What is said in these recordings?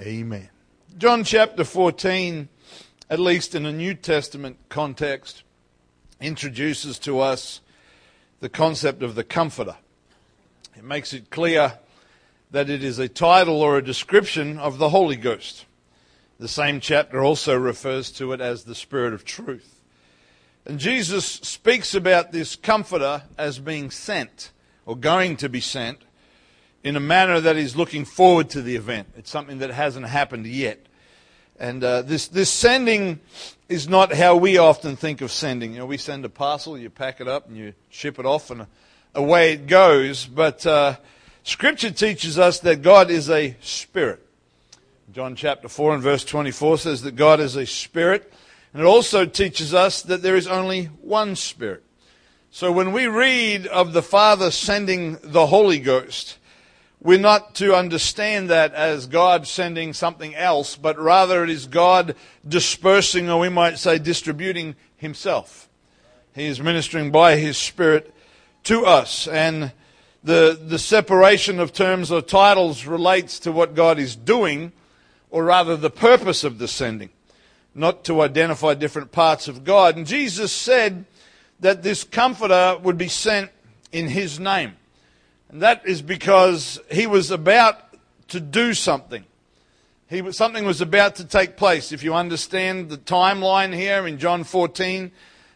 Amen. John chapter 14, at least in a New Testament context, introduces to us the concept of the Comforter. It makes it clear that it is a title or a description of the Holy Ghost. The same chapter also refers to it as the Spirit of Truth. And Jesus speaks about this Comforter as being sent or going to be sent in a manner that is looking forward to the event. It's something that hasn't happened yet. And uh, this, this sending is not how we often think of sending. You know, we send a parcel, you pack it up, and you ship it off, and away it goes. But uh, Scripture teaches us that God is a spirit. John chapter 4 and verse 24 says that God is a spirit. And it also teaches us that there is only one spirit. So when we read of the Father sending the Holy Ghost, we're not to understand that as God sending something else, but rather it is God dispersing, or we might say distributing Himself. He is ministering by His Spirit to us. And the, the separation of terms or titles relates to what God is doing, or rather the purpose of the sending, not to identify different parts of God. And Jesus said that this Comforter would be sent in His name. And that is because he was about to do something. He something was about to take place. If you understand the timeline here in John 14,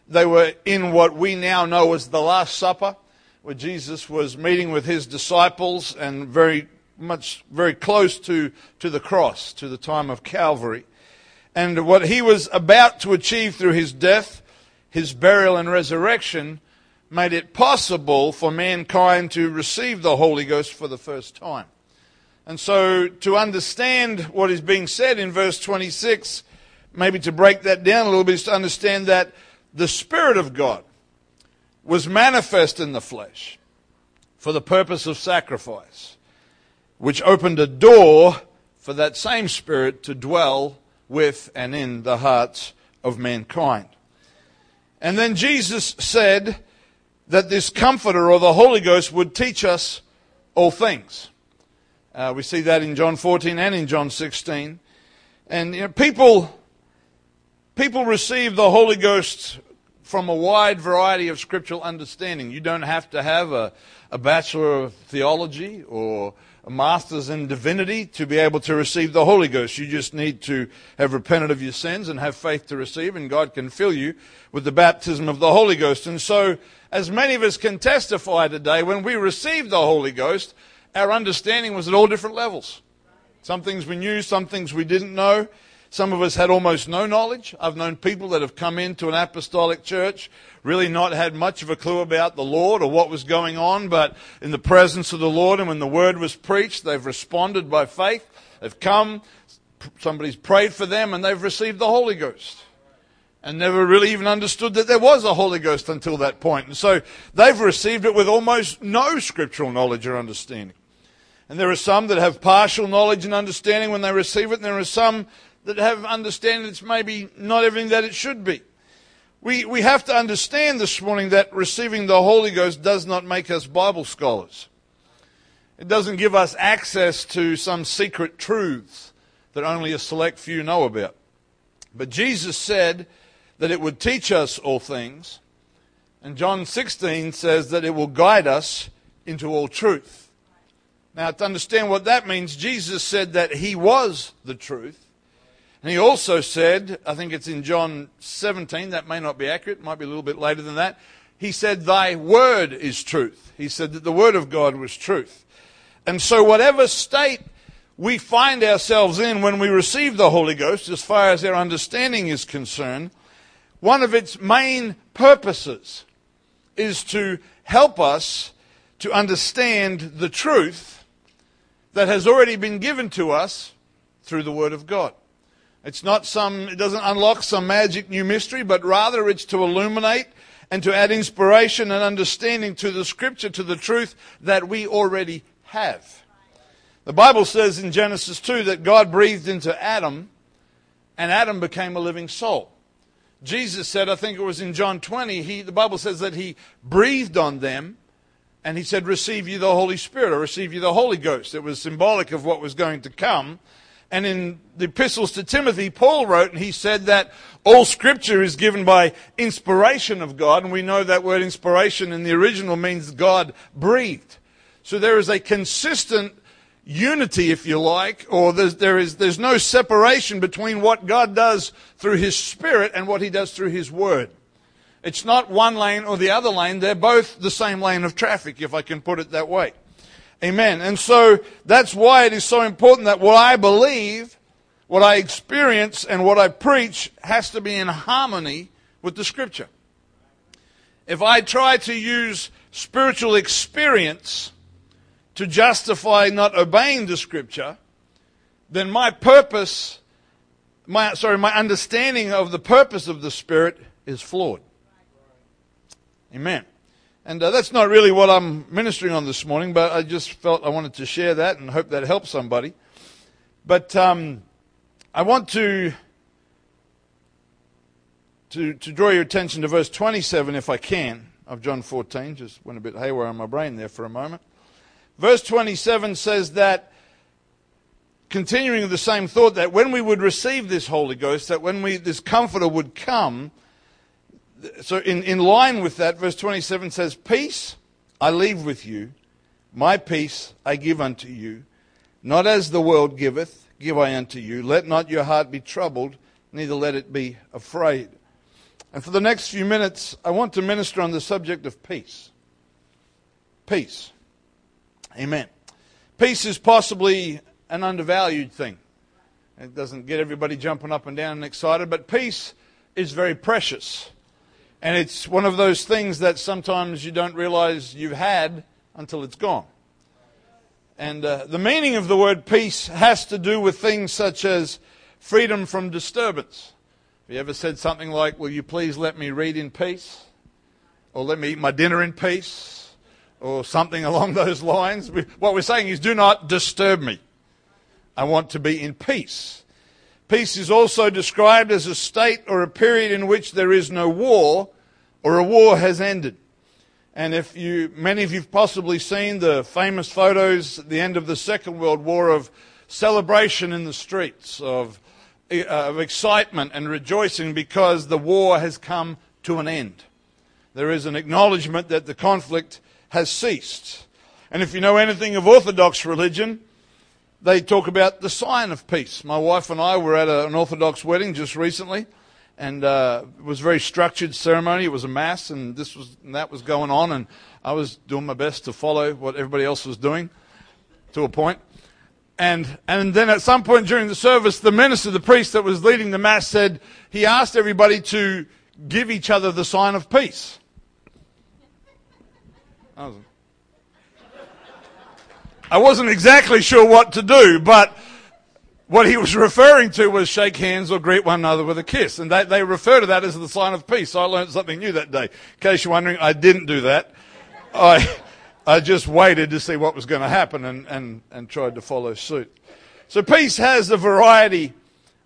they were in what we now know as the Last Supper, where Jesus was meeting with his disciples and very much, very close to, to the cross, to the time of Calvary. And what he was about to achieve through his death, his burial, and resurrection made it possible for mankind to receive the Holy Ghost for the first time. And so, to understand what is being said in verse 26, maybe to break that down a little bit, is to understand that the Spirit of God was manifest in the flesh for the purpose of sacrifice, which opened a door for that same Spirit to dwell with and in the hearts of mankind. And then Jesus said, that this Comforter or the Holy Ghost would teach us all things. Uh, we see that in John 14 and in John 16. And you know, people, people receive the Holy Ghost from a wide variety of scriptural understanding. You don't have to have a, a Bachelor of Theology or a Master's in Divinity to be able to receive the Holy Ghost. You just need to have repented of your sins and have faith to receive, and God can fill you with the baptism of the Holy Ghost. And so, as many of us can testify today, when we received the Holy Ghost, our understanding was at all different levels. Some things we knew, some things we didn't know. Some of us had almost no knowledge. I've known people that have come into an apostolic church, really not had much of a clue about the Lord or what was going on, but in the presence of the Lord and when the word was preached, they've responded by faith. They've come, somebody's prayed for them, and they've received the Holy Ghost. And never really even understood that there was a Holy Ghost until that point. And so they've received it with almost no scriptural knowledge or understanding. And there are some that have partial knowledge and understanding when they receive it, and there are some that have understanding it's maybe not everything that it should be. We, we have to understand this morning that receiving the Holy Ghost does not make us Bible scholars. It doesn't give us access to some secret truths that only a select few know about. But Jesus said that it would teach us all things. And John 16 says that it will guide us into all truth. Now, to understand what that means, Jesus said that He was the truth. And he also said, I think it's in John 17, that may not be accurate, might be a little bit later than that. He said, Thy word is truth. He said that the word of God was truth. And so, whatever state we find ourselves in when we receive the Holy Ghost, as far as our understanding is concerned, one of its main purposes is to help us to understand the truth that has already been given to us through the Word of God. It's not some, it doesn't unlock some magic new mystery, but rather it's to illuminate and to add inspiration and understanding to the scripture, to the truth that we already have. The Bible says in Genesis 2 that God breathed into Adam and Adam became a living soul. Jesus said, I think it was in John 20, he, the Bible says that he breathed on them and he said, Receive you the Holy Spirit or receive you the Holy Ghost. It was symbolic of what was going to come. And in the epistles to Timothy, Paul wrote, and he said that all scripture is given by inspiration of God. And we know that word inspiration in the original means God breathed. So there is a consistent unity, if you like, or there's, there is, there's no separation between what God does through His Spirit and what He does through His Word. It's not one lane or the other lane. They're both the same lane of traffic, if I can put it that way. Amen. And so that's why it is so important that what I believe, what I experience, and what I preach has to be in harmony with the Scripture. If I try to use spiritual experience to justify not obeying the Scripture, then my purpose, my, sorry, my understanding of the purpose of the Spirit is flawed. Amen. And uh, that's not really what I'm ministering on this morning, but I just felt I wanted to share that and hope that helps somebody. But um, I want to, to, to draw your attention to verse 27, if I can, of John 14. Just went a bit haywire on my brain there for a moment. Verse 27 says that, continuing the same thought, that when we would receive this Holy Ghost, that when we, this Comforter would come, so in, in line with that, verse 27 says, Peace I leave with you, my peace I give unto you. Not as the world giveth, give I unto you. Let not your heart be troubled, neither let it be afraid. And for the next few minutes, I want to minister on the subject of peace. Peace. Amen. Peace is possibly an undervalued thing. It doesn't get everybody jumping up and down and excited, but peace is very precious. And it's one of those things that sometimes you don't realize you've had until it's gone. And uh, the meaning of the word peace has to do with things such as freedom from disturbance. Have you ever said something like, Will you please let me read in peace? Or let me eat my dinner in peace? Or something along those lines. What we're saying is, Do not disturb me. I want to be in peace. Peace is also described as a state or a period in which there is no war or a war has ended. And if you, many of you've possibly seen the famous photos at the end of the Second World War of celebration in the streets, of, uh, of excitement and rejoicing because the war has come to an end. There is an acknowledgement that the conflict has ceased. And if you know anything of Orthodox religion, they talk about the sign of peace. My wife and I were at a, an Orthodox wedding just recently, and uh, it was a very structured ceremony. It was a mass, and this was and that was going on, and I was doing my best to follow what everybody else was doing, to a point. And and then at some point during the service, the minister, the priest that was leading the mass, said he asked everybody to give each other the sign of peace. I was, I wasn't exactly sure what to do, but what he was referring to was shake hands or greet one another with a kiss. And they, they refer to that as the sign of peace. So I learned something new that day. In case you're wondering, I didn't do that. I, I just waited to see what was going to happen and, and, and tried to follow suit. So peace has a variety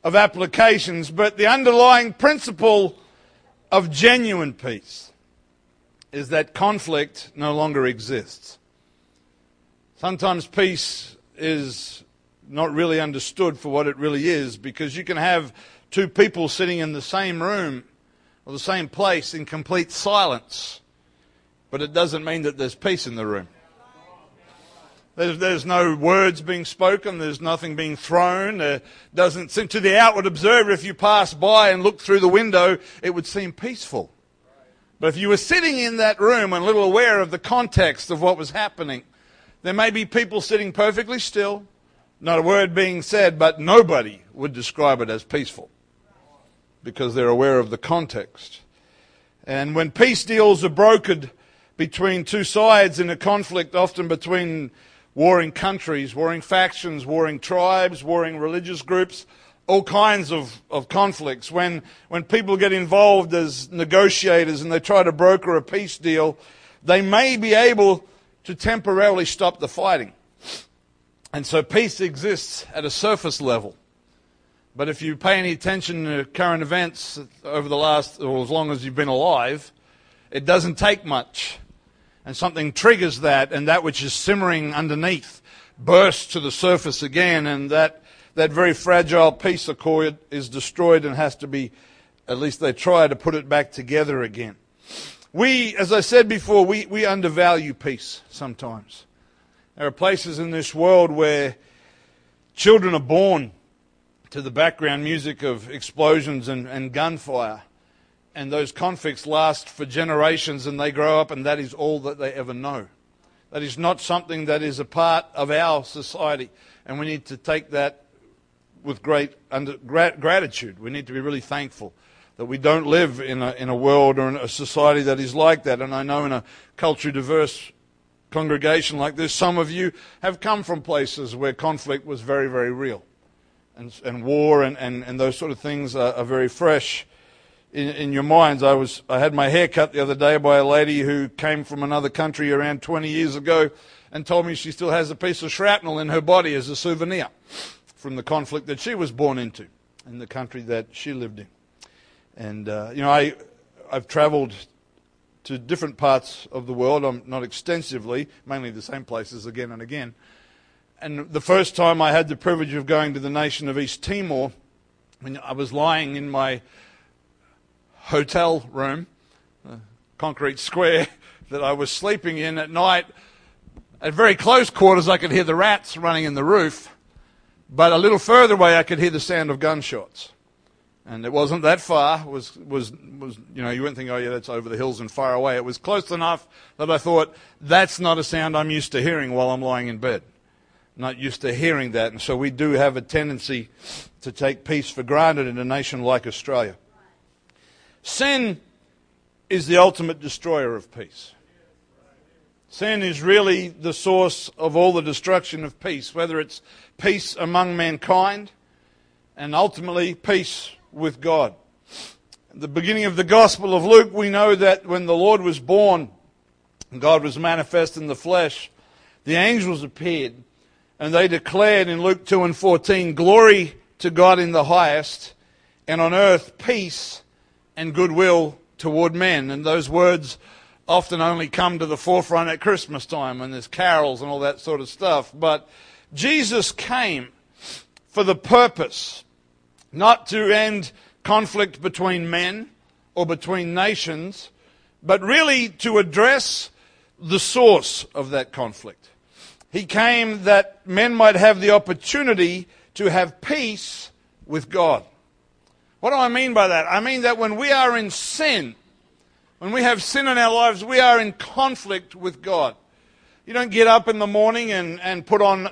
of applications, but the underlying principle of genuine peace is that conflict no longer exists. Sometimes peace is not really understood for what it really is because you can have two people sitting in the same room or the same place in complete silence, but it doesn't mean that there's peace in the room. There's, there's no words being spoken. There's nothing being thrown. There doesn't seem to the outward observer, if you pass by and look through the window, it would seem peaceful. But if you were sitting in that room and a little aware of the context of what was happening, there may be people sitting perfectly still, not a word being said, but nobody would describe it as peaceful because they're aware of the context. And when peace deals are brokered between two sides in a conflict, often between warring countries, warring factions, warring tribes, warring religious groups, all kinds of, of conflicts. When, when people get involved as negotiators and they try to broker a peace deal, they may be able to temporarily stop the fighting. And so peace exists at a surface level. But if you pay any attention to current events over the last, or as long as you've been alive, it doesn't take much. And something triggers that, and that which is simmering underneath bursts to the surface again, and that, that very fragile piece of cord is destroyed and has to be, at least they try to put it back together again. We, as I said before, we, we undervalue peace sometimes. There are places in this world where children are born to the background music of explosions and, and gunfire. And those conflicts last for generations and they grow up, and that is all that they ever know. That is not something that is a part of our society. And we need to take that with great under, gratitude. We need to be really thankful that we don't live in a, in a world or in a society that is like that. And I know in a culturally diverse congregation like this, some of you have come from places where conflict was very, very real. And, and war and, and, and those sort of things are, are very fresh in, in your minds. I, was, I had my hair cut the other day by a lady who came from another country around 20 years ago and told me she still has a piece of shrapnel in her body as a souvenir from the conflict that she was born into in the country that she lived in. And, uh, you know, I, I've traveled to different parts of the world, I'm not extensively, mainly the same places again and again. And the first time I had the privilege of going to the nation of East Timor, when I was lying in my hotel room, a concrete square that I was sleeping in at night, at very close quarters I could hear the rats running in the roof, but a little further away I could hear the sound of gunshots and it wasn't that far. Was was was you know you wouldn't think oh yeah that's over the hills and far away. It was close enough that I thought that's not a sound I'm used to hearing while I'm lying in bed. Not used to hearing that, and so we do have a tendency to take peace for granted in a nation like Australia. Sin is the ultimate destroyer of peace. Sin is really the source of all the destruction of peace, whether it's peace among mankind and ultimately peace with God. At the beginning of the Gospel of Luke, we know that when the Lord was born, God was manifest in the flesh, the angels appeared, and they declared in Luke 2 and 14, Glory to God in the highest, and on earth peace and goodwill toward men. And those words often only come to the forefront at Christmas time when there's carols and all that sort of stuff. But Jesus came for the purpose not to end conflict between men or between nations, but really to address the source of that conflict. He came that men might have the opportunity to have peace with God. What do I mean by that? I mean that when we are in sin, when we have sin in our lives, we are in conflict with God. You don't get up in the morning and, and put on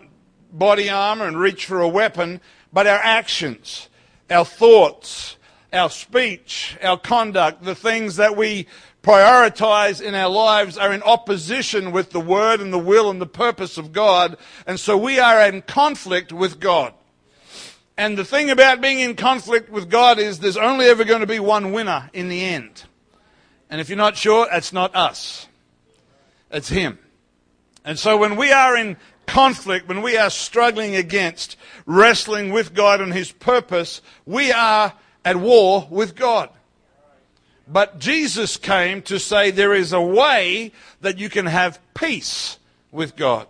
body armor and reach for a weapon, but our actions, our thoughts, our speech, our conduct, the things that we prioritize in our lives are in opposition with the word and the will and the purpose of God. And so we are in conflict with God. And the thing about being in conflict with God is there's only ever going to be one winner in the end. And if you're not sure, it's not us. It's Him. And so when we are in conflict, when we are struggling against, wrestling with God and His purpose, we are at war with God. But Jesus came to say there is a way that you can have peace with God.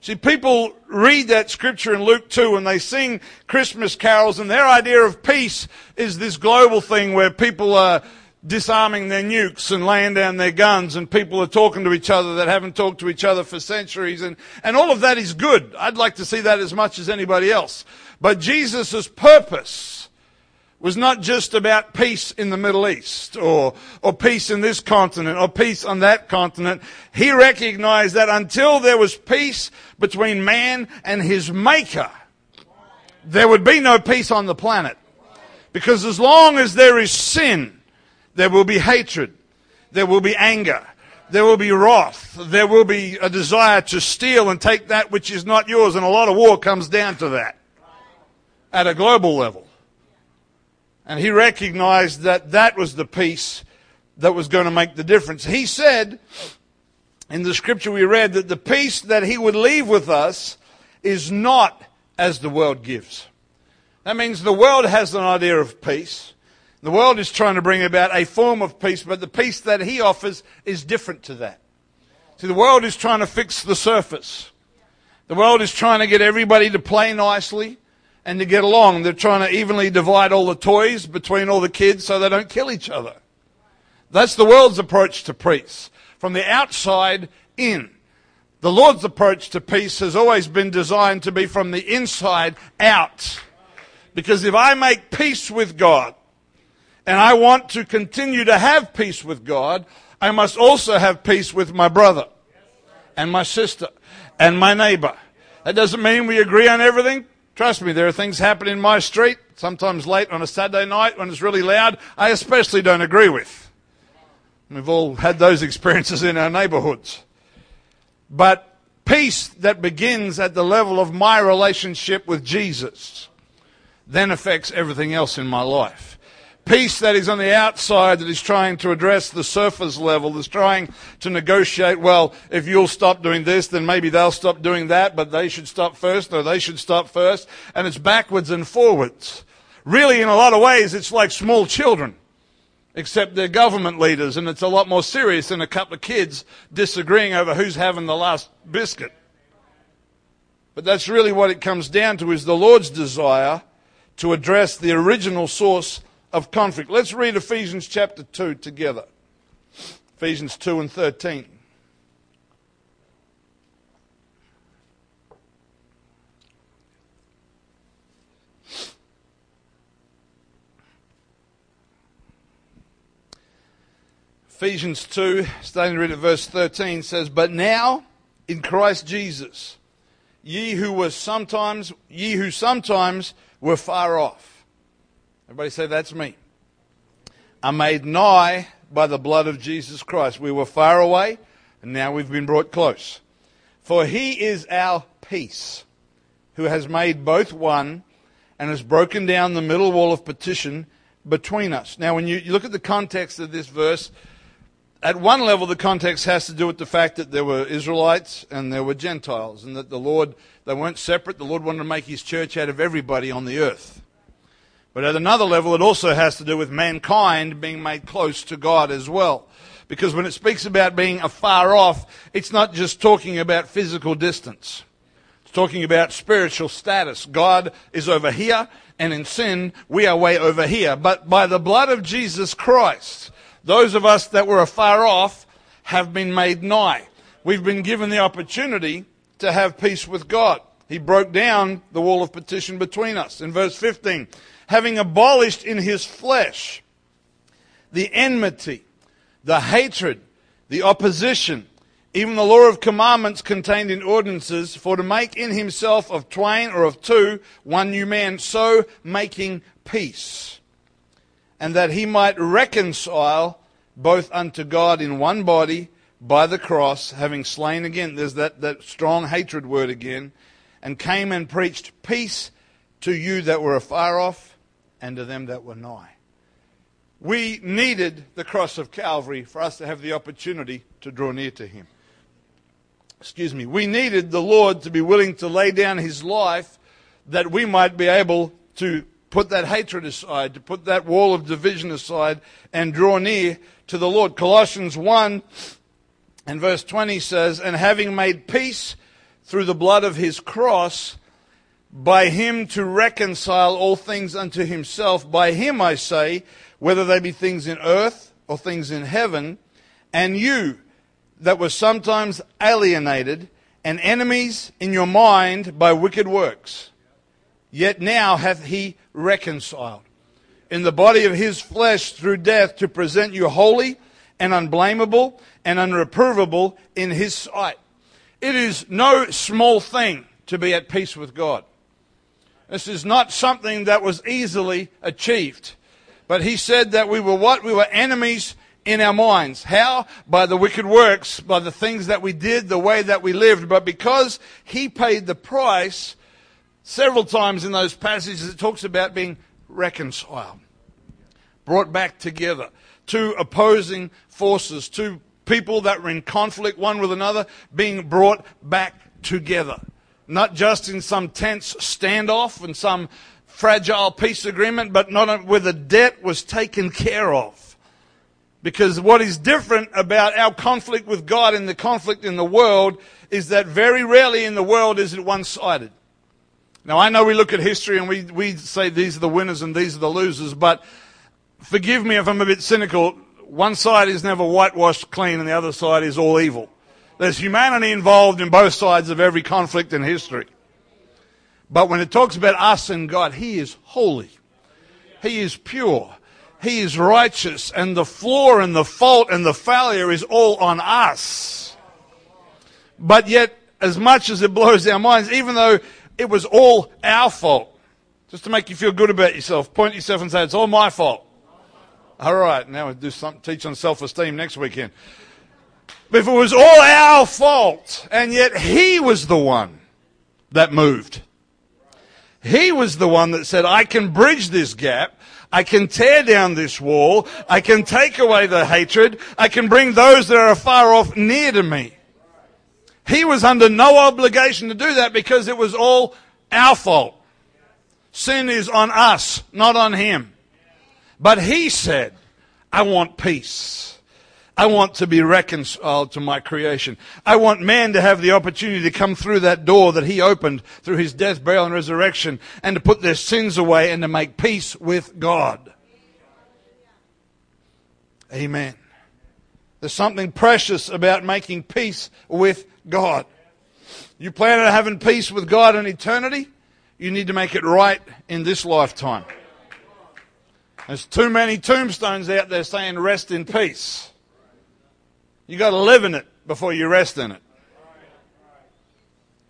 See, people read that scripture in Luke 2 and they sing Christmas carols, and their idea of peace is this global thing where people are disarming their nukes and laying down their guns and people are talking to each other that haven't talked to each other for centuries and, and all of that is good. I'd like to see that as much as anybody else. But Jesus' purpose was not just about peace in the Middle East or, or peace in this continent or peace on that continent. He recognized that until there was peace between man and his maker, there would be no peace on the planet. Because as long as there is sin, there will be hatred. There will be anger. There will be wrath. There will be a desire to steal and take that which is not yours. And a lot of war comes down to that at a global level. And he recognized that that was the peace that was going to make the difference. He said in the scripture we read that the peace that he would leave with us is not as the world gives. That means the world has an idea of peace. The world is trying to bring about a form of peace, but the peace that he offers is different to that. See, the world is trying to fix the surface. The world is trying to get everybody to play nicely and to get along. They're trying to evenly divide all the toys between all the kids so they don't kill each other. That's the world's approach to peace. From the outside in. The Lord's approach to peace has always been designed to be from the inside out. Because if I make peace with God, and I want to continue to have peace with God, I must also have peace with my brother and my sister and my neighbor. That doesn't mean we agree on everything. Trust me, there are things happening in my street, sometimes late on a Saturday night when it's really loud, I especially don't agree with. We've all had those experiences in our neighborhoods. But peace that begins at the level of my relationship with Jesus then affects everything else in my life peace that is on the outside that is trying to address the surface level, that's trying to negotiate, well, if you'll stop doing this, then maybe they'll stop doing that, but they should stop first, or they should stop first. And it's backwards and forwards. Really, in a lot of ways, it's like small children. Except they're government leaders, and it's a lot more serious than a couple of kids disagreeing over who's having the last biscuit. But that's really what it comes down to is the Lord's desire to address the original source of conflict. Let's read Ephesians chapter 2 together. Ephesians 2 and 13. Ephesians 2, starting to read at verse 13, says, But now in Christ Jesus, ye who were sometimes, ye who sometimes were far off Everybody say, That's me. I'm made nigh by the blood of Jesus Christ. We were far away, and now we've been brought close. For he is our peace, who has made both one and has broken down the middle wall of petition between us. Now, when you, you look at the context of this verse, at one level, the context has to do with the fact that there were Israelites and there were Gentiles, and that the Lord, they weren't separate. The Lord wanted to make his church out of everybody on the earth. But at another level, it also has to do with mankind being made close to God as well. Because when it speaks about being afar off, it's not just talking about physical distance. It's talking about spiritual status. God is over here, and in sin, we are way over here. But by the blood of Jesus Christ, those of us that were afar off have been made nigh. We've been given the opportunity to have peace with God. He broke down the wall of petition between us. In verse 15, having abolished in his flesh the enmity, the hatred, the opposition, even the law of commandments contained in ordinances, for to make in himself of twain or of two one new man, so making peace, and that he might reconcile both unto God in one body by the cross, having slain again, there's that, that strong hatred word again, and came and preached peace to you that were afar off and to them that were nigh. We needed the cross of Calvary for us to have the opportunity to draw near to Him. Excuse me. We needed the Lord to be willing to lay down His life that we might be able to put that hatred aside, to put that wall of division aside, and draw near to the Lord. Colossians 1 and verse 20 says, And having made peace through the blood of His cross, by him to reconcile all things unto himself. By him, I say, whether they be things in earth or things in heaven, and you that were sometimes alienated and enemies in your mind by wicked works, yet now hath he reconciled in the body of his flesh through death to present you holy and unblameable and unreprovable in his sight. It is no small thing to be at peace with God. This is not something that was easily achieved. But he said that we were what? We were enemies in our minds. How? By the wicked works, by the things that we did, the way that we lived. But because he paid the price, several times in those passages it talks about being reconciled, brought back together. Two opposing forces, two people that were in conflict one with another, being brought back together not just in some tense standoff and some fragile peace agreement, but not where the debt was taken care of. Because what is different about our conflict with God and the conflict in the world is that very rarely in the world is it one sided. Now, I know we look at history and we, we say these are the winners and these are the losers, but forgive me if I'm a bit cynical. One side is never whitewashed clean and the other side is all evil. There's humanity involved in both sides of every conflict in history. But when it talks about us and God, He is holy. He is pure. He is righteous. And the flaw and the fault and the failure is all on us. But yet, as much as it blows our minds, even though it was all our fault, just to make you feel good about yourself, point yourself and say, it's all my fault. All right, now we'll do some, teach on self-esteem next weekend. But if it was all our fault, and yet he was the one that moved. He was the one that said, I can bridge this gap. I can tear down this wall. I can take away the hatred. I can bring those that are far off near to me. He was under no obligation to do that because it was all our fault. Sin is on us, not on him. But he said, I want peace. I want to be reconciled to my creation. I want man to have the opportunity to come through that door that he opened through his death, burial, and resurrection and to put their sins away and to make peace with God. Amen. There's something precious about making peace with God. You plan on having peace with God in eternity? You need to make it right in this lifetime. There's too many tombstones out there saying rest in peace. You got to live in it before you rest in it.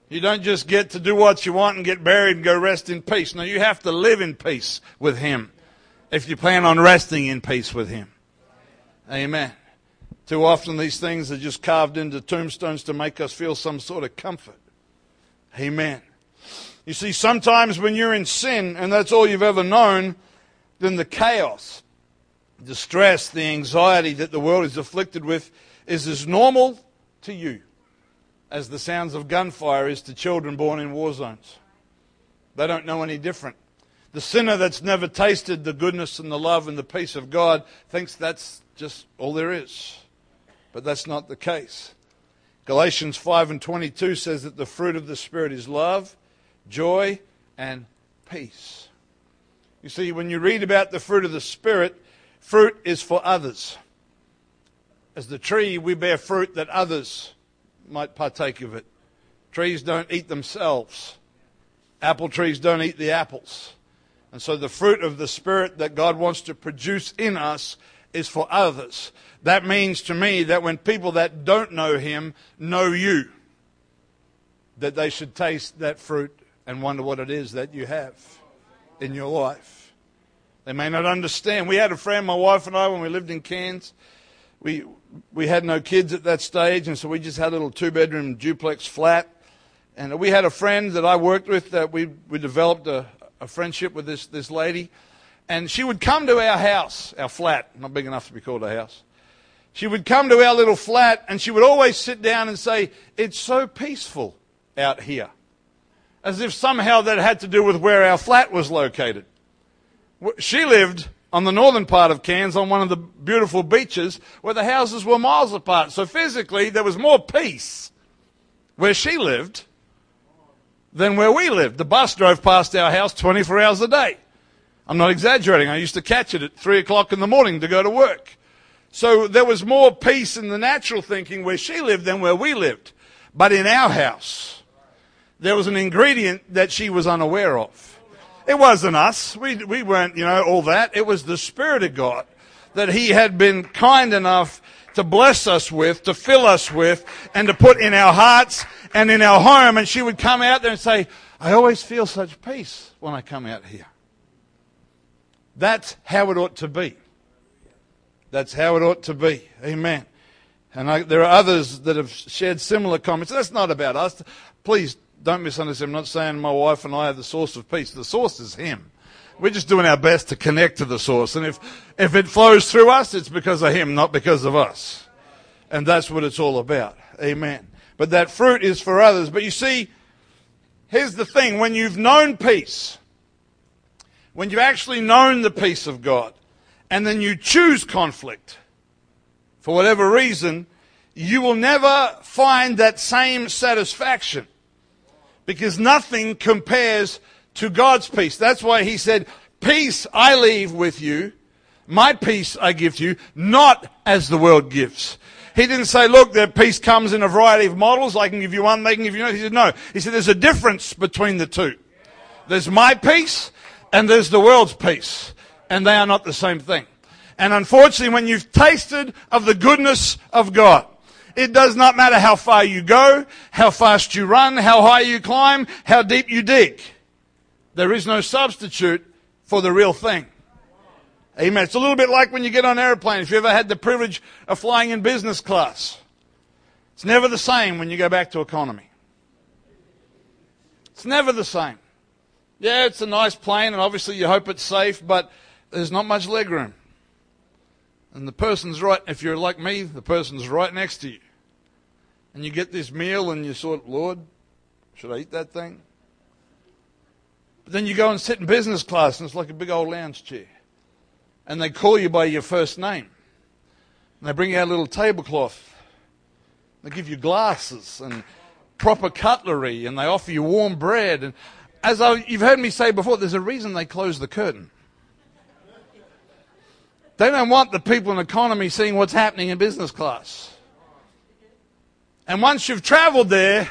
You don't just get to do what you want and get buried and go rest in peace. No, you have to live in peace with Him if you plan on resting in peace with Him. Amen. Too often these things are just carved into tombstones to make us feel some sort of comfort. Amen. You see, sometimes when you're in sin and that's all you've ever known, then the chaos, the stress, the anxiety that the world is afflicted with is as normal to you as the sounds of gunfire is to children born in war zones. They don't know any different. The sinner that's never tasted the goodness and the love and the peace of God thinks that's just all there is. But that's not the case. Galatians 5 and 22 says that the fruit of the Spirit is love, joy, and peace. You see, when you read about the fruit of the Spirit, fruit is for others. As the tree, we bear fruit that others might partake of it. Trees don't eat themselves. Apple trees don't eat the apples. And so the fruit of the Spirit that God wants to produce in us is for others. That means to me that when people that don't know Him know you, that they should taste that fruit and wonder what it is that you have in your life. They may not understand. We had a friend, my wife and I, when we lived in Cairns we we had no kids at that stage, and so we just had a little two bedroom duplex flat. And we had a friend that I worked with that we we developed a, a friendship with this this lady, and she would come to our house, our flat, not big enough to be called a house. She would come to our little flat, and she would always sit down and say, "It's so peaceful out here," as if somehow that had to do with where our flat was located. She lived on the northern part of Cairns on one of the beautiful beaches where the houses were miles apart. So physically, there was more peace where she lived than where we lived. The bus drove past our house 24 hours a day. I'm not exaggerating. I used to catch it at 3 o'clock in the morning to go to work. So there was more peace in the natural thinking where she lived than where we lived. But in our house, there was an ingredient that she was unaware of. It wasn't us. We, we weren't, you know, all that. It was the Spirit of God that He had been kind enough to bless us with, to fill us with, and to put in our hearts and in our home. And she would come out there and say, I always feel such peace when I come out here. That's how it ought to be. That's how it ought to be. Amen. And I, there are others that have shared similar comments. That's not about us. Please don't misunderstand. I'm not saying my wife and I are the source of peace. The source is Him. We're just doing our best to connect to the source. And if, if it flows through us, it's because of Him, not because of us. And that's what it's all about. Amen. But that fruit is for others. But you see, here's the thing. When you've known peace, when you've actually known the peace of God, and then you choose conflict, for whatever reason, you will never find that same satisfaction because nothing compares to God's peace. That's why he said, Peace I leave with you, my peace I give to you, not as the world gives. He didn't say, look, the peace comes in a variety of models. I can give you one, they can give you another. He said, no. He said, there's a difference between the two. There's my peace and there's the world's peace. And they are not the same thing. And unfortunately, when you've tasted of the goodness of God, it does not matter how far you go, how fast you run, how high you climb, how deep you dig. There is no substitute for the real thing. Amen. It's a little bit like when you get on an airplane. If you ever had the privilege of flying in business class, it's never the same when you go back to economy. It's never the same. Yeah, it's a nice plane, and obviously you hope it's safe, but there's not much legroom. And the person's right, if you're like me, the person's right next to you. And you get this meal, and you sort, Lord, should I eat that thing? But then you go and sit in business class, and it's like a big old lounge chair and they call you by your first name. And they bring you out a little tablecloth. They give you glasses and proper cutlery, and they offer you warm bread. And as I, you've heard me say before, there's a reason they close the curtain. They don't want the people in economy seeing what's happening in business class. And once you've traveled there,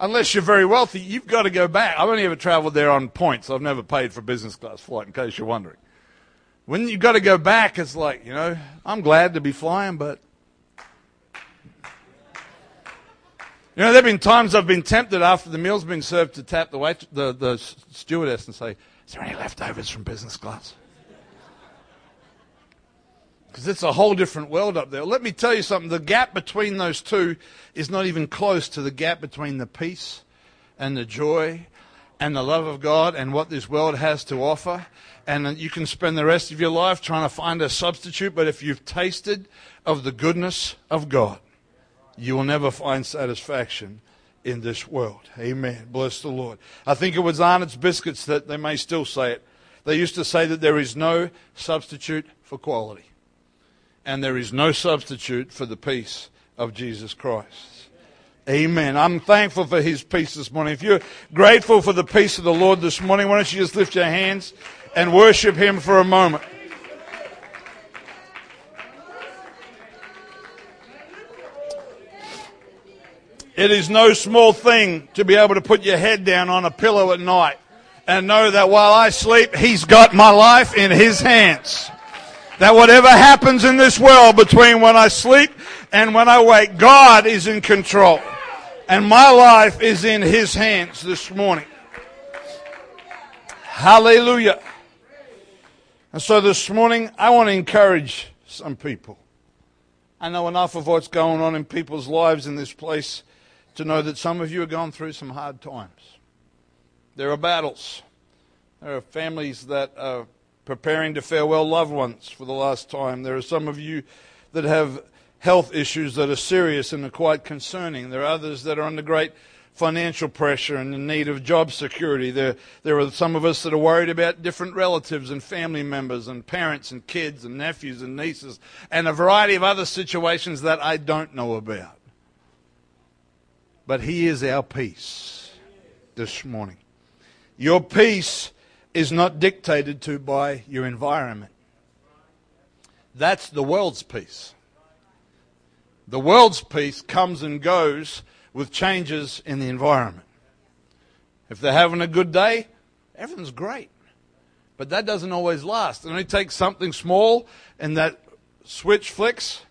unless you're very wealthy, you've got to go back. I've only ever traveled there on points. I've never paid for business class flight, in case you're wondering. When you've got to go back, it's like, you know, I'm glad to be flying, but. You know, there have been times I've been tempted after the meal's been served to tap the, wait, the, the stewardess and say, Is there any leftovers from business class? Because it's a whole different world up there. Let me tell you something the gap between those two is not even close to the gap between the peace and the joy and the love of God and what this world has to offer and you can spend the rest of your life trying to find a substitute, but if you've tasted of the goodness of God, you will never find satisfaction in this world. Amen. Bless the Lord. I think it was Arnott's Biscuits that they may still say it. They used to say that there is no substitute for quality, and there is no substitute for the peace of Jesus Christ. Amen. I'm thankful for his peace this morning. If you're grateful for the peace of the Lord this morning, why don't you just lift your hands? and worship Him for a moment. It is no small thing to be able to put your head down on a pillow at night and know that while I sleep, He's got my life in His hands. That whatever happens in this world between when I sleep and when I wake, God is in control. And my life is in His hands this morning. Hallelujah. And so this morning, I want to encourage some people. I know enough of what's going on in people's lives in this place to know that some of you are going through some hard times. There are battles. There are families that are preparing to farewell loved ones for the last time. There are some of you that have health issues that are serious and are quite concerning. There are others that are under great financial pressure and in need of job security. There, there are some of us that are worried about different relatives and family members and parents and kids and nephews and nieces and a variety of other situations that I don't know about. But He is our peace this morning. Your peace is not dictated to by your environment. That's the world's peace. The world's peace comes and goes with changes in the environment. If they're having a good day, everything's great. But that doesn't always last. It only takes something small and that switch flicks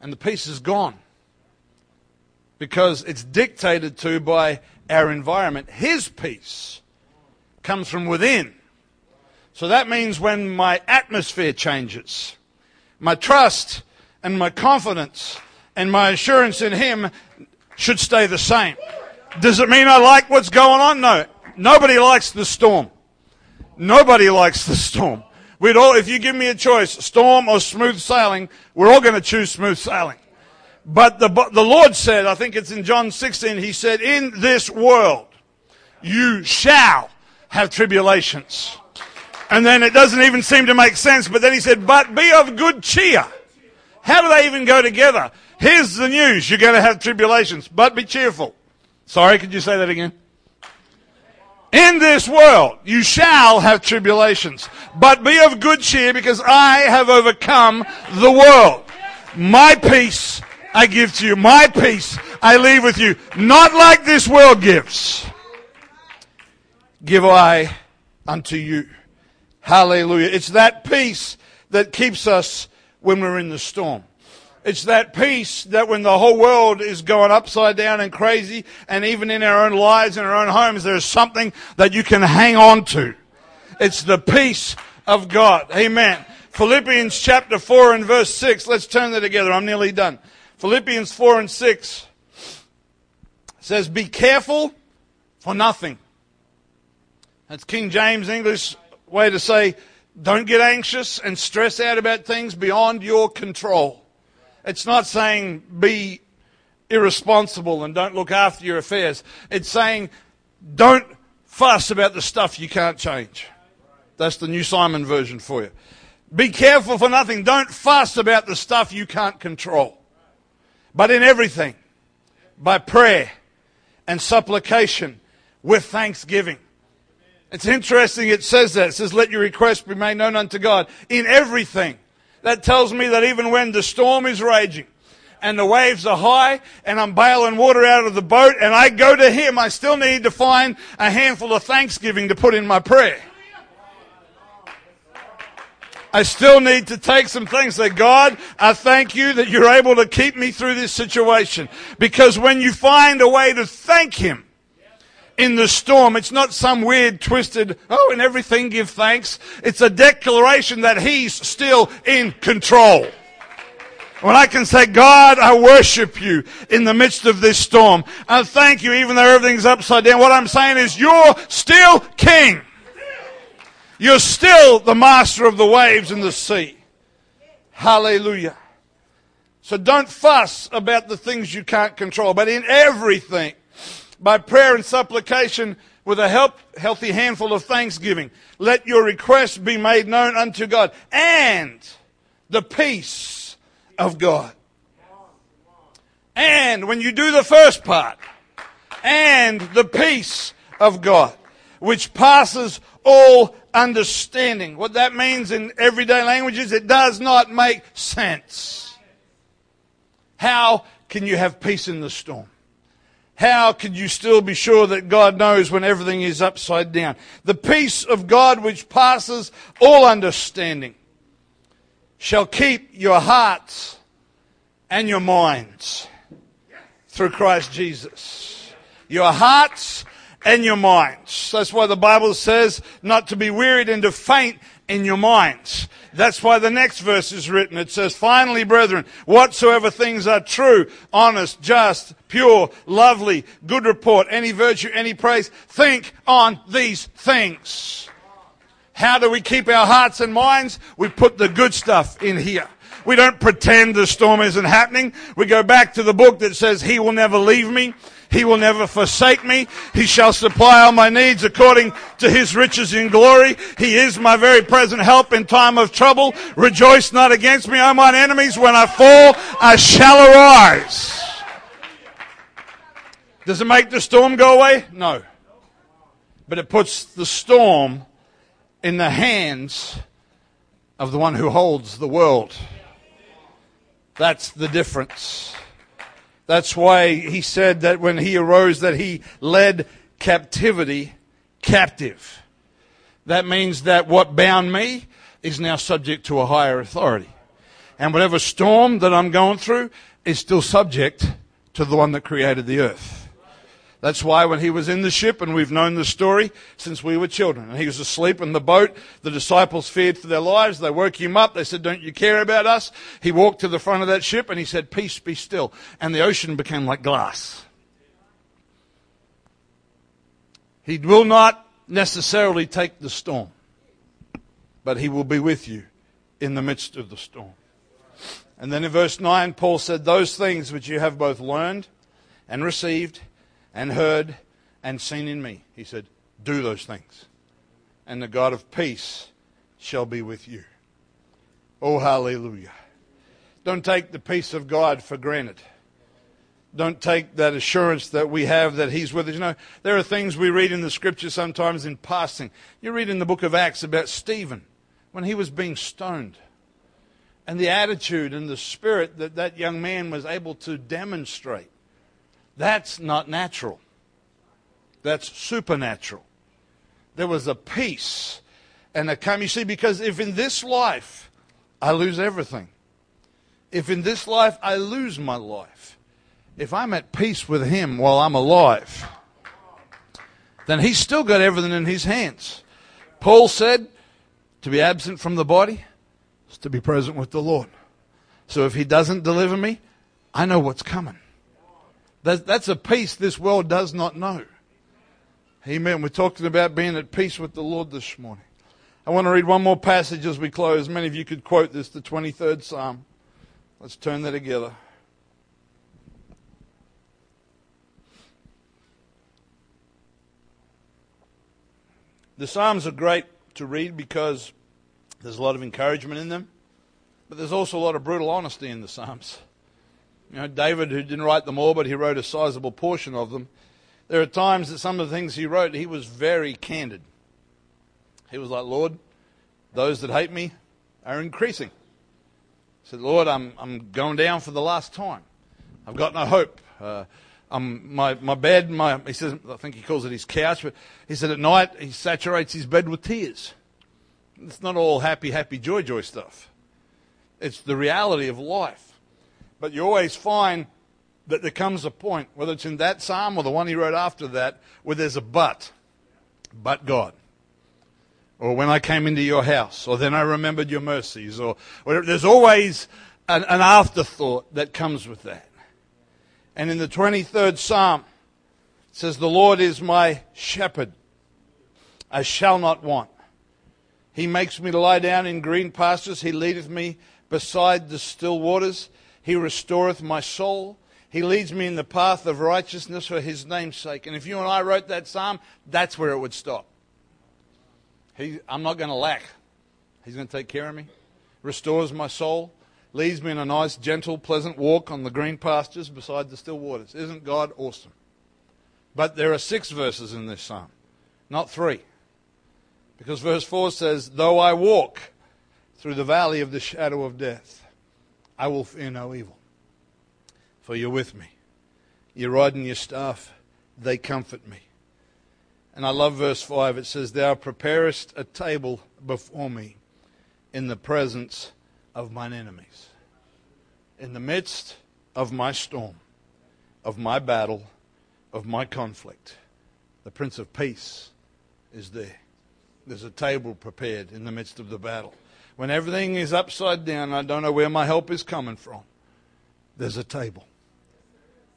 and the peace is gone. Because it's dictated to by our environment. His peace comes from within. So that means when my atmosphere changes, my trust and my confidence and my assurance in Him should stay the same. Does it mean I like what's going on? No. Nobody likes the storm. Nobody likes the storm. We'd all, if you give me a choice, storm or smooth sailing, we're all going to choose smooth sailing. But the, the Lord said, I think it's in John 16, He said, in this world, you shall have tribulations. And then it doesn't even seem to make sense, but then He said, but be of good cheer. How do they even go together? Here's the news. You're going to have tribulations, but be cheerful. Sorry, could you say that again? In this world you shall have tribulations, but be of good cheer because I have overcome the world. My peace I give to you. My peace I leave with you. Not like this world gives. Give I unto you. Hallelujah. It's that peace that keeps us when we're in the storm. It's that peace that when the whole world is going upside down and crazy, and even in our own lives, in our own homes, there's something that you can hang on to. It's the peace of God. Amen. Philippians chapter 4 and verse 6. Let's turn that together. I'm nearly done. Philippians 4 and 6 says, Be careful for nothing. That's King James English way to say, don't get anxious and stress out about things beyond your control. It's not saying be irresponsible and don't look after your affairs. It's saying don't fuss about the stuff you can't change. That's the New Simon version for you. Be careful for nothing. Don't fuss about the stuff you can't control. But in everything, by prayer and supplication with thanksgiving. It's interesting it says that. It says, let your request be made known unto God in everything that tells me that even when the storm is raging and the waves are high and I'm bailing water out of the boat and I go to Him, I still need to find a handful of thanksgiving to put in my prayer. I still need to take some things. Say, God, I thank you that you're able to keep me through this situation. Because when you find a way to thank Him, in the storm. It's not some weird, twisted, oh, in everything give thanks. It's a declaration that He's still in control. When I can say, God, I worship you in the midst of this storm. I thank you even though everything's upside down. What I'm saying is you're still king. You're still the master of the waves and the sea. Hallelujah. So don't fuss about the things you can't control, but in everything, by prayer and supplication with a help, healthy handful of thanksgiving. Let your requests be made known unto God and the peace of God. And when you do the first part, and the peace of God, which passes all understanding. What that means in everyday language is it does not make sense. How can you have peace in the storm? How can you still be sure that God knows when everything is upside down? The peace of God which passes all understanding shall keep your hearts and your minds through Christ Jesus. Your hearts and your minds. That's why the Bible says not to be wearied and to faint in your minds. That's why the next verse is written. It says, finally, brethren, whatsoever things are true, honest, just, pure, lovely, good report, any virtue, any praise, think on these things. How do we keep our hearts and minds? We put the good stuff in here. We don't pretend the storm isn't happening. We go back to the book that says, He will never leave me. He will never forsake me. He shall supply all my needs according to his riches in glory. He is my very present help in time of trouble. Rejoice not against me, O mine enemies. When I fall, I shall arise. Does it make the storm go away? No. But it puts the storm in the hands of the one who holds the world. That's the difference. That's why he said that when he arose that he led captivity captive. That means that what bound me is now subject to a higher authority. And whatever storm that I'm going through is still subject to the one that created the earth. That's why when he was in the ship, and we've known the story since we were children, and he was asleep in the boat, the disciples feared for their lives. They woke him up. They said, Don't you care about us? He walked to the front of that ship and he said, Peace, be still. And the ocean became like glass. He will not necessarily take the storm, but he will be with you in the midst of the storm. And then in verse 9, Paul said, Those things which you have both learned and received and heard and seen in me. He said, Do those things, and the God of peace shall be with you. Oh, hallelujah. Don't take the peace of God for granted. Don't take that assurance that we have that He's with us. You know, there are things we read in the scripture sometimes in passing. You read in the book of Acts about Stephen when he was being stoned and the attitude and the spirit that that young man was able to demonstrate. That's not natural. That's supernatural. There was a peace and a calm. You see, because if in this life I lose everything, if in this life I lose my life, if I'm at peace with Him while I'm alive, then He's still got everything in His hands. Paul said, to be absent from the body is to be present with the Lord. So if He doesn't deliver me, I know what's coming. That's a peace this world does not know. Amen. We're talking about being at peace with the Lord this morning. I want to read one more passage as we close. Many of you could quote this, the 23rd Psalm. Let's turn that together. The Psalms are great to read because there's a lot of encouragement in them, but there's also a lot of brutal honesty in the Psalms. You know, David, who didn't write them all, but he wrote a sizable portion of them, there are times that some of the things he wrote, he was very candid. He was like, Lord, those that hate me are increasing. He said, Lord, I'm, I'm going down for the last time. I've got no hope. Uh, my, my bed, my, he says, I think he calls it his couch, but he said at night he saturates his bed with tears. It's not all happy, happy, joy, joy stuff. It's the reality of life. But you always find that there comes a point, whether it's in that psalm or the one he wrote after that, where there's a but. But God. Or when I came into your house, or then I remembered your mercies, or whatever. There's always an, an afterthought that comes with that. And in the 23rd Psalm, it says, The Lord is my shepherd. I shall not want. He makes me to lie down in green pastures. He leadeth me beside the still waters. He restoreth my soul. He leads me in the path of righteousness for his name's sake. And if you and I wrote that psalm, that's where it would stop. He, I'm not going to lack. He's going to take care of me. Restores my soul. Leads me in a nice, gentle, pleasant walk on the green pastures beside the still waters. Isn't God awesome? But there are six verses in this psalm, not three. Because verse 4 says, Though I walk through the valley of the shadow of death, I will fear no evil. For you're with me. Your rod and your staff, they comfort me. And I love verse 5. It says, Thou preparest a table before me in the presence of mine enemies. In the midst of my storm, of my battle, of my conflict, the Prince of Peace is there. There's a table prepared in the midst of the battle. When everything is upside down, I don't know where my help is coming from. There's a table.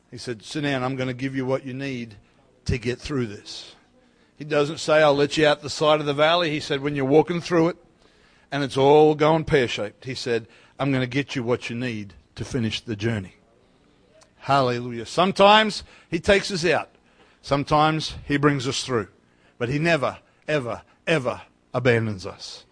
He said, Sit down, I'm going to give you what you need to get through this. He doesn't say, I'll let you out the side of the valley. He said, When you're walking through it and it's all going pear shaped, he said, I'm going to get you what you need to finish the journey. Hallelujah. Sometimes he takes us out, sometimes he brings us through, but he never, ever, ever abandons us.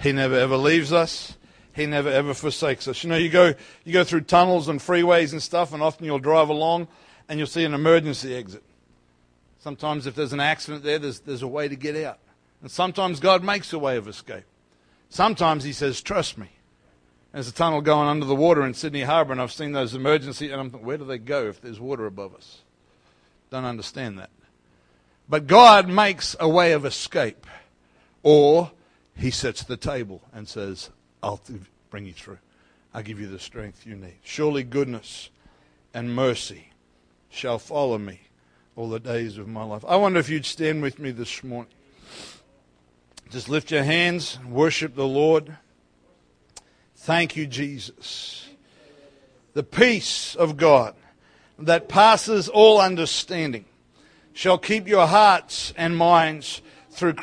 He never ever leaves us. He never ever forsakes us. You know, you go, you go through tunnels and freeways and stuff, and often you'll drive along and you'll see an emergency exit. Sometimes, if there's an accident there, there's, there's a way to get out. And sometimes God makes a way of escape. Sometimes He says, Trust me. There's a tunnel going under the water in Sydney Harbour, and I've seen those emergency, and I'm thinking, where do they go if there's water above us? Don't understand that. But God makes a way of escape. Or he sets the table and says, I'll bring you through. I'll give you the strength you need. Surely goodness and mercy shall follow me all the days of my life. I wonder if you'd stand with me this morning. Just lift your hands and worship the Lord. Thank you, Jesus. The peace of God that passes all understanding shall keep your hearts and minds through